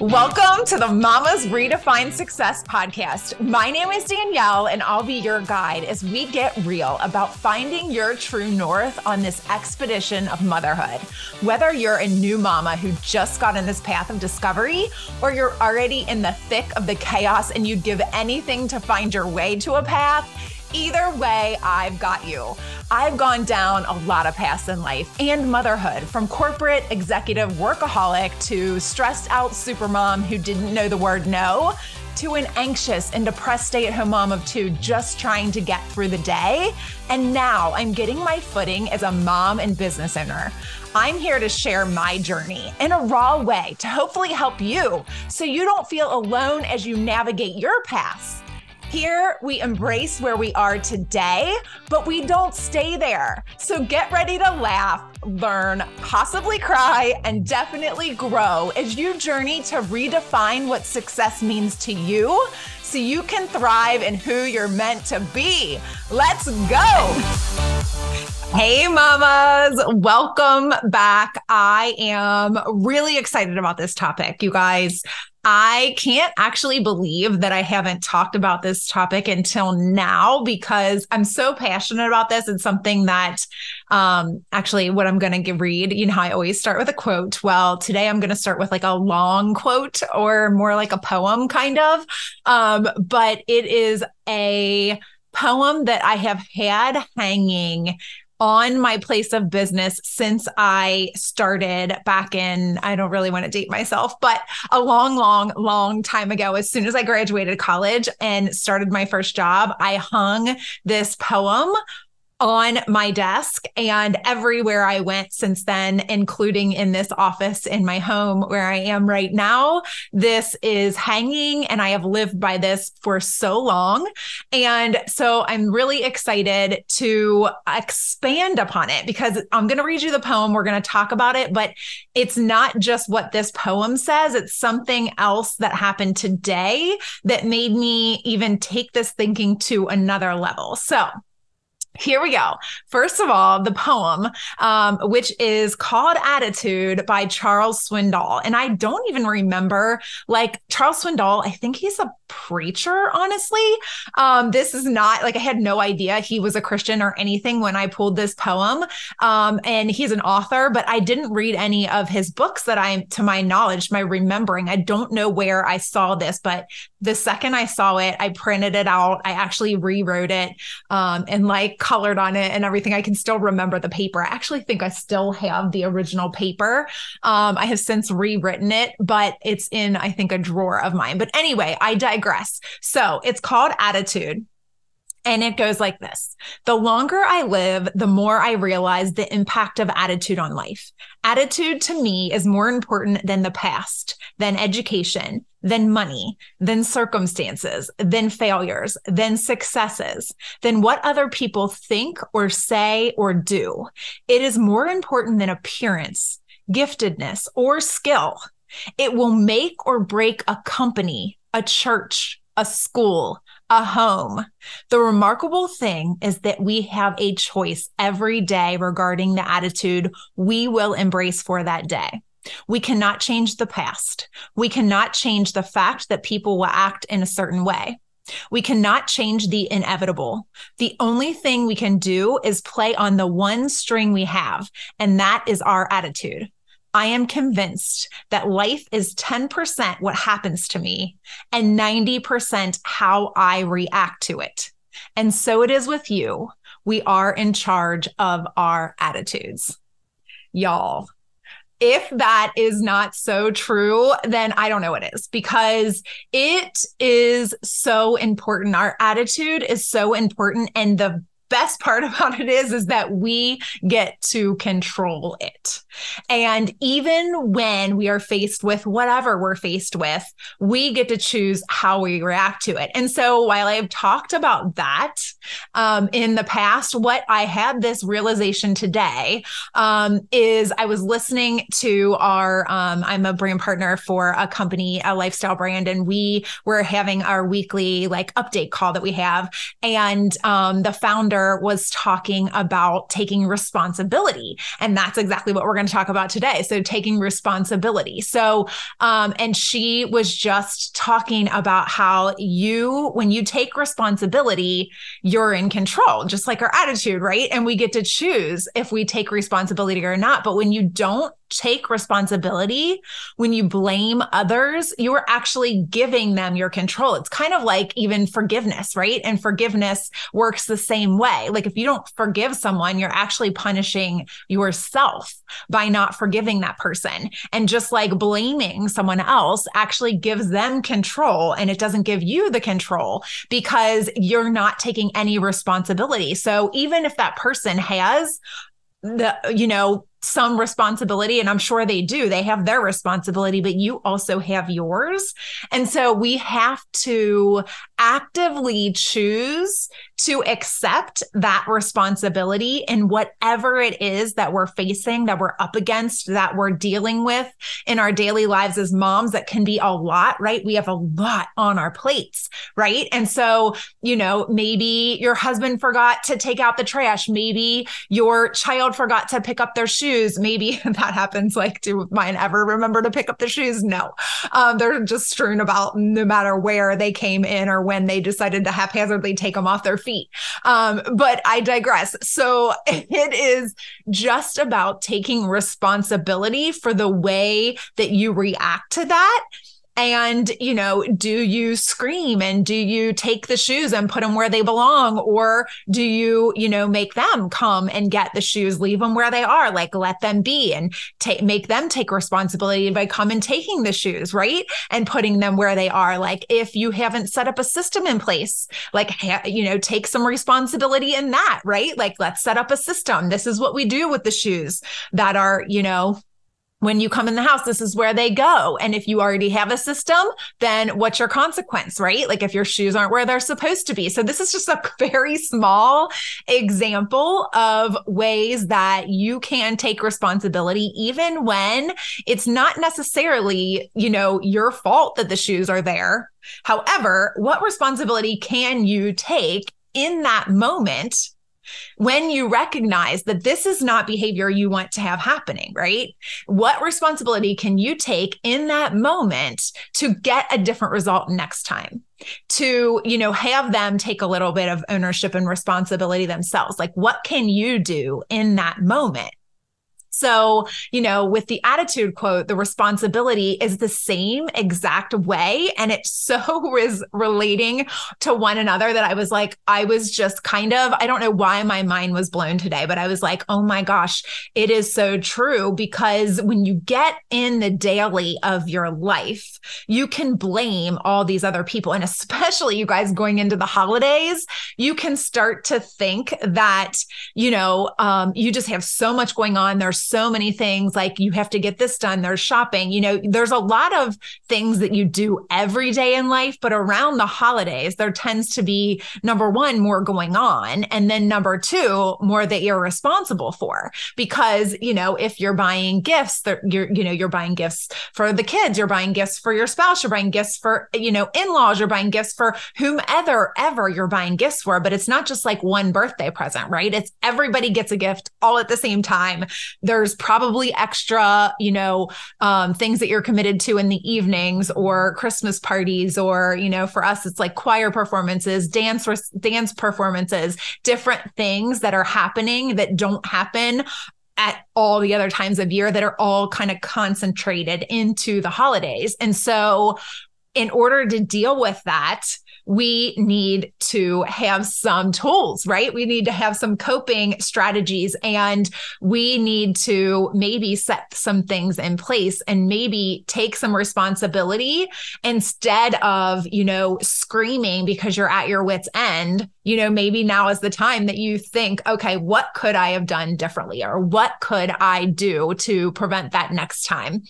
Welcome to the Mamas Redefine Success podcast. My name is Danielle, and I'll be your guide as we get real about finding your true north on this expedition of motherhood. Whether you're a new mama who just got in this path of discovery, or you're already in the thick of the chaos and you'd give anything to find your way to a path, Either way, I've got you. I've gone down a lot of paths in life and motherhood, from corporate executive workaholic to stressed out supermom who didn't know the word no, to an anxious and depressed stay at home mom of two just trying to get through the day. And now I'm getting my footing as a mom and business owner. I'm here to share my journey in a raw way to hopefully help you so you don't feel alone as you navigate your paths. Here, we embrace where we are today, but we don't stay there. So get ready to laugh, learn, possibly cry, and definitely grow as you journey to redefine what success means to you so you can thrive in who you're meant to be. Let's go. Hey, mamas, welcome back. I am really excited about this topic, you guys. I can't actually believe that I haven't talked about this topic until now because I'm so passionate about this. It's something that um, actually what I'm going to read, you know, I always start with a quote. Well, today I'm going to start with like a long quote or more like a poem kind of. Um, but it is a poem that I have had hanging on my place of business since I started back in, I don't really want to date myself, but a long, long, long time ago, as soon as I graduated college and started my first job, I hung this poem on my desk and everywhere I went since then, including in this office in my home where I am right now. This is hanging, and I have lived by this for so long. And so I'm really excited to expand upon it because I'm going to read you the poem. We're going to talk about it, but it's not just what this poem says, it's something else that happened today that made me even take this thinking to another level. So, here we go. First of all, the poem, um, which is called Attitude by Charles Swindoll. And I don't even remember, like, Charles Swindoll, I think he's a preacher, honestly. Um, this is not like I had no idea he was a Christian or anything when I pulled this poem. Um, and he's an author, but I didn't read any of his books that I, to my knowledge, my remembering. I don't know where I saw this, but the second I saw it, I printed it out. I actually rewrote it um, and like colored on it and everything. I can still remember the paper. I actually think I still have the original paper. Um, I have since rewritten it, but it's in, I think, a drawer of mine. But anyway, I digress. So it's called Attitude. And it goes like this The longer I live, the more I realize the impact of attitude on life. Attitude to me is more important than the past, than education, than money, than circumstances, than failures, than successes, than what other people think or say or do. It is more important than appearance, giftedness, or skill. It will make or break a company, a church, a school, a home. The remarkable thing is that we have a choice every day regarding the attitude we will embrace for that day. We cannot change the past. We cannot change the fact that people will act in a certain way. We cannot change the inevitable. The only thing we can do is play on the one string we have, and that is our attitude. I am convinced that life is 10% what happens to me and 90% how I react to it. And so it is with you. We are in charge of our attitudes. Y'all, if that is not so true, then I don't know what is because it is so important. Our attitude is so important. And the best part about it is is that we get to control it. And even when we are faced with whatever we're faced with we get to choose how we react to it. And so while i've talked about that um, in the past what i had this realization today um, is i was listening to our um, i'm a brand partner for a company a lifestyle brand and we were having our weekly like update call that we have. And um, the founder founder was talking about taking responsibility. And that's exactly what we're going to talk about today. So, taking responsibility. So, um, and she was just talking about how you, when you take responsibility, you're in control, just like our attitude, right? And we get to choose if we take responsibility or not. But when you don't take responsibility, when you blame others, you are actually giving them your control. It's kind of like even forgiveness, right? And forgiveness works the same way. Like if you don't forgive someone, you're actually punishing yourself by not forgiving that person. And just like blaming someone else actually gives them control and it doesn't give you the control because you're not taking any responsibility. So even if that person has the you know some responsibility and I'm sure they do. They have their responsibility, but you also have yours. And so we have to actively choose to accept that responsibility in whatever it is that we're facing, that we're up against, that we're dealing with in our daily lives as moms. That can be a lot, right? We have a lot on our plates, right? And so, you know, maybe your husband forgot to take out the trash. Maybe your child forgot to pick up their shoes. Maybe that happens. Like, do mine ever remember to pick up the shoes? No. Um, they're just strewn about no matter where they came in or when they decided to haphazardly take them off their feet. Um, but I digress. So it is just about taking responsibility for the way that you react to that and, you know, do you scream and do you take the shoes and put them where they belong? Or do you, you know, make them come and get the shoes, leave them where they are, like let them be and take, make them take responsibility by coming taking the shoes, right? And putting them where they are. Like if you haven't set up a system in place, like, you know, take some responsibility in that, right? Like let's set up a system. This is what we do with the shoes that are, you know, when you come in the house, this is where they go. And if you already have a system, then what's your consequence, right? Like if your shoes aren't where they're supposed to be. So this is just a very small example of ways that you can take responsibility, even when it's not necessarily, you know, your fault that the shoes are there. However, what responsibility can you take in that moment when you recognize that this is not behavior you want to have happening, right? What responsibility can you take in that moment to get a different result next time? To, you know, have them take a little bit of ownership and responsibility themselves. Like, what can you do in that moment? So, you know, with the attitude quote, the responsibility is the same exact way. And it so is relating to one another that I was like, I was just kind of, I don't know why my mind was blown today, but I was like, oh my gosh, it is so true. Because when you get in the daily of your life, you can blame all these other people. And especially you guys going into the holidays, you can start to think that, you know, um, you just have so much going on. There's so many things like you have to get this done. There's shopping, you know, there's a lot of things that you do every day in life, but around the holidays, there tends to be number one, more going on. And then number two, more that you're responsible for. Because, you know, if you're buying gifts, you're, you know, you're buying gifts for the kids, you're buying gifts for your spouse, you're buying gifts for, you know, in laws, you're buying gifts for whomever ever you're buying gifts for. But it's not just like one birthday present, right? It's everybody gets a gift all at the same time. There there's probably extra, you know, um, things that you're committed to in the evenings or Christmas parties, or, you know, for us, it's like choir performances, dance, dance performances, different things that are happening that don't happen at all the other times of year that are all kind of concentrated into the holidays. And so, in order to deal with that, we need to have some tools, right? We need to have some coping strategies and we need to maybe set some things in place and maybe take some responsibility instead of, you know, screaming because you're at your wits' end. You know, maybe now is the time that you think, okay, what could I have done differently or what could I do to prevent that next time?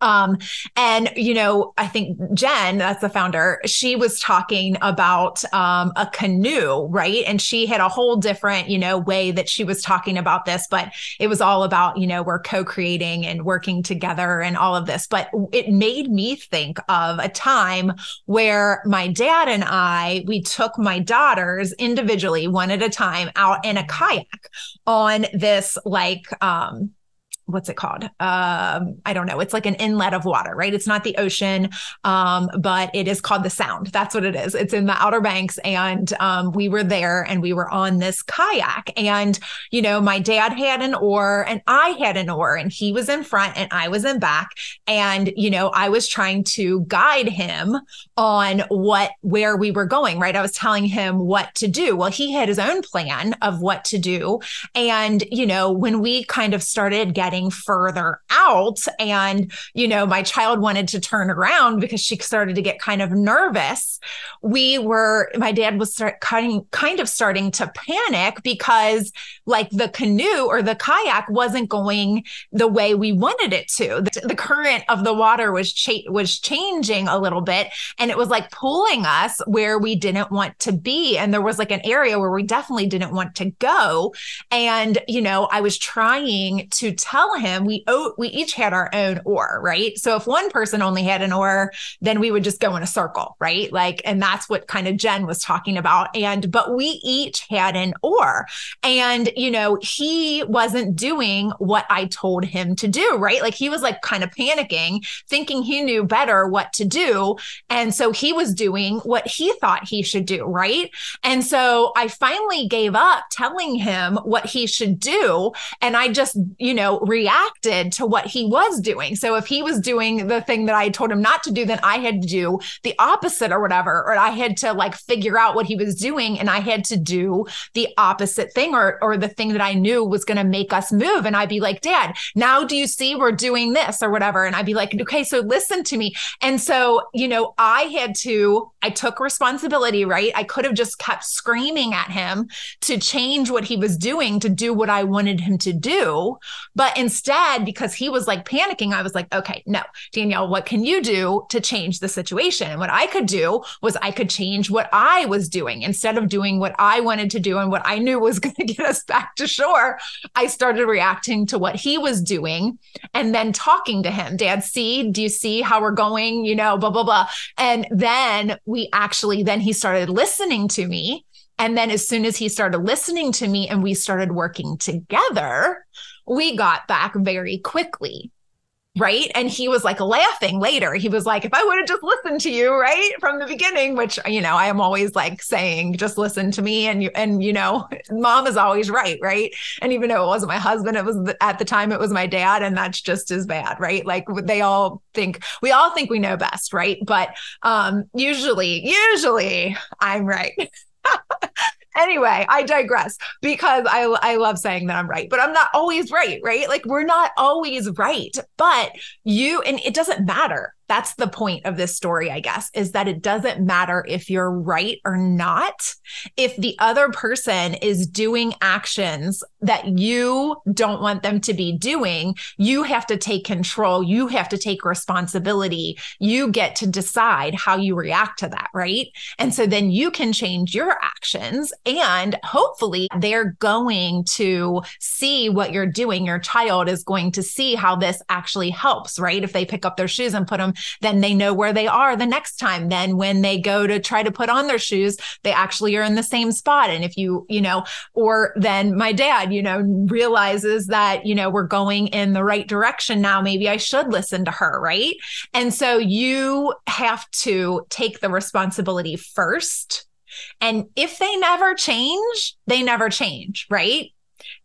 Um, and you know, I think Jen, that's the founder, she was talking about um, a canoe, right? And she had a whole different, you know, way that she was talking about this, but it was all about, you know, we're co-creating and working together and all of this. But it made me think of a time where my dad and I, we took my daughters individually, one at a time, out in a kayak on this like um what's it called? Um, I don't know. It's like an inlet of water, right? It's not the ocean, um, but it is called the Sound. That's what it is. It's in the Outer Banks, and um, we were there, and we were on this kayak, and you know, my dad had an oar, and I had an oar, and he was in front, and I was in back, and you know, I was trying to guide him on what where we were going, right? I was telling him what to do. Well, he had his own plan of what to do, and you know, when we kind of started getting getting further out. And, you know, my child wanted to turn around because she started to get kind of nervous. We were, my dad was start kind, kind of starting to panic because like the canoe or the kayak wasn't going the way we wanted it to. The, the current of the water was cha- was changing a little bit and it was like pulling us where we didn't want to be and there was like an area where we definitely didn't want to go and you know I was trying to tell tell him we oh, we each had our own oar, right? So if one person only had an oar, then we would just go in a circle, right? Like, and that's what kind of Jen was talking about. And but we each had an oar, and you know he wasn't doing what I told him to do, right? Like he was like kind of panicking, thinking he knew better what to do, and so he was doing what he thought he should do, right? And so I finally gave up telling him what he should do, and I just you know reacted to what he was doing. So if he was doing the thing that I told him not to do, then I had to do the opposite or whatever, or I had to like figure out what he was doing and I had to do the opposite thing or or the thing that I knew was going to make us move. And I'd be like, Dad, now do you see we're doing this or whatever? And I'd be like, okay, so listen to me. And so, you know, I had to, I took responsibility, right? I could have just kept screaming at him to change what he was doing to do what I wanted him to do. But instead, because he was like panicking, I was like, okay, no, Danielle, what can you do to change the situation? And what I could do was I could change what I was doing instead of doing what I wanted to do and what I knew was going to get us back to shore. I started reacting to what he was doing and then talking to him. Dad, see, do you see how we're going? You know, blah, blah, blah. And then we actually, then he started listening to me. And then as soon as he started listening to me and we started working together, we got back very quickly. Right. And he was like laughing later. He was like, if I would have just listened to you, right, from the beginning, which, you know, I am always like saying, just listen to me. And you, and, you know, mom is always right. Right. And even though it wasn't my husband, it was at the time, it was my dad. And that's just as bad. Right. Like they all think, we all think we know best. Right. But um, usually, usually I'm right. anyway, I digress because I I love saying that I'm right, but I'm not always right, right? Like we're not always right, but you and it doesn't matter that's the point of this story, I guess, is that it doesn't matter if you're right or not. If the other person is doing actions that you don't want them to be doing, you have to take control. You have to take responsibility. You get to decide how you react to that, right? And so then you can change your actions and hopefully they're going to see what you're doing. Your child is going to see how this actually helps, right? If they pick up their shoes and put them then they know where they are the next time. Then when they go to try to put on their shoes, they actually are in the same spot. And if you, you know, or then my dad, you know, realizes that, you know, we're going in the right direction now. Maybe I should listen to her. Right. And so you have to take the responsibility first. And if they never change, they never change, right?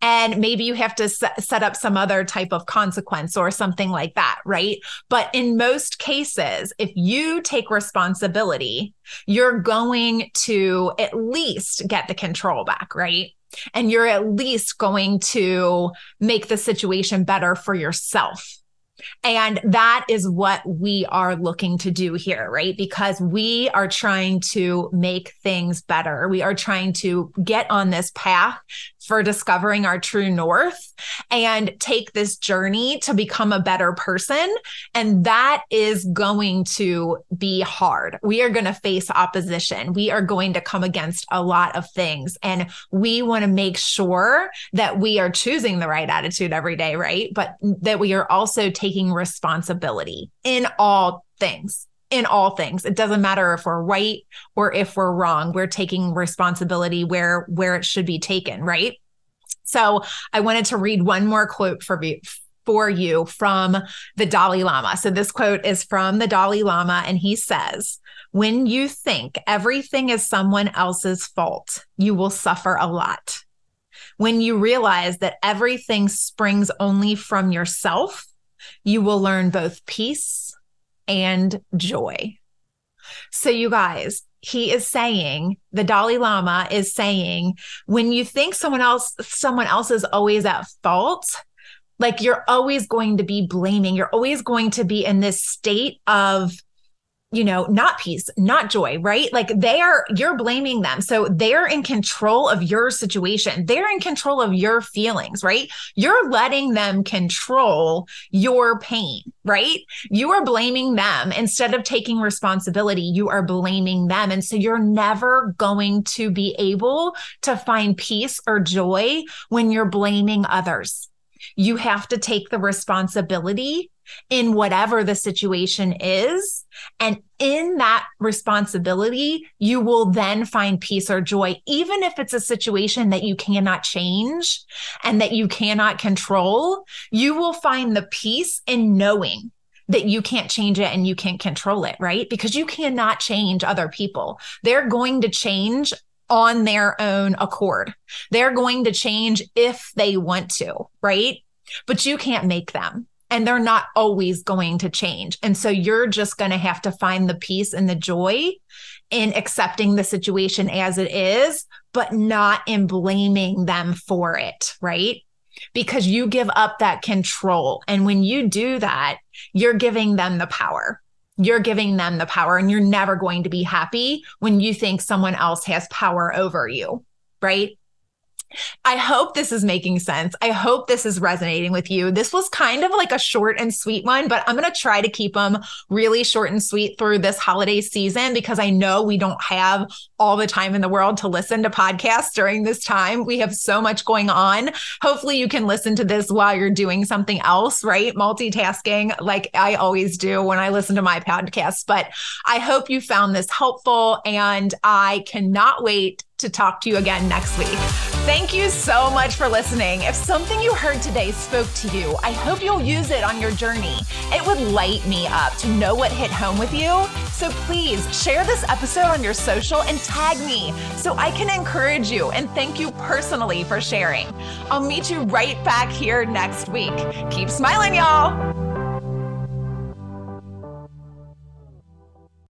And maybe you have to set up some other type of consequence or something like that, right? But in most cases, if you take responsibility, you're going to at least get the control back, right? And you're at least going to make the situation better for yourself and that is what we are looking to do here, right? Because we are trying to make things better. We are trying to get on this path for discovering our true north and take this journey to become a better person. And that is going to be hard. We are going to face opposition. We are going to come against a lot of things. And we want to make sure that we are choosing the right attitude every day, right? But that we are also taking responsibility in all things in all things. It doesn't matter if we're right or if we're wrong. We're taking responsibility where where it should be taken, right? So, I wanted to read one more quote for you for you from the Dalai Lama. So this quote is from the Dalai Lama and he says, "When you think everything is someone else's fault, you will suffer a lot. When you realize that everything springs only from yourself, you will learn both peace and joy. So, you guys, he is saying, the Dalai Lama is saying, when you think someone else, someone else is always at fault, like you're always going to be blaming, you're always going to be in this state of you know, not peace, not joy, right? Like they are, you're blaming them. So they're in control of your situation. They're in control of your feelings, right? You're letting them control your pain, right? You are blaming them instead of taking responsibility. You are blaming them. And so you're never going to be able to find peace or joy when you're blaming others. You have to take the responsibility in whatever the situation is. And in that responsibility, you will then find peace or joy, even if it's a situation that you cannot change and that you cannot control. You will find the peace in knowing that you can't change it and you can't control it, right? Because you cannot change other people. They're going to change on their own accord. They're going to change if they want to, right? But you can't make them and they're not always going to change. And so you're just going to have to find the peace and the joy in accepting the situation as it is, but not in blaming them for it, right? Because you give up that control. And when you do that, you're giving them the power. You're giving them the power, and you're never going to be happy when you think someone else has power over you, right? I hope this is making sense. I hope this is resonating with you. This was kind of like a short and sweet one, but I'm going to try to keep them really short and sweet through this holiday season because I know we don't have all the time in the world to listen to podcasts during this time. We have so much going on. Hopefully, you can listen to this while you're doing something else, right? Multitasking, like I always do when I listen to my podcasts. But I hope you found this helpful and I cannot wait to talk to you again next week. Thank you so much for listening. If something you heard today spoke to you, I hope you'll use it on your journey. It would light me up to know what hit home with you. So please share this episode on your social and tag me so I can encourage you and thank you personally for sharing. I'll meet you right back here next week. Keep smiling, y'all.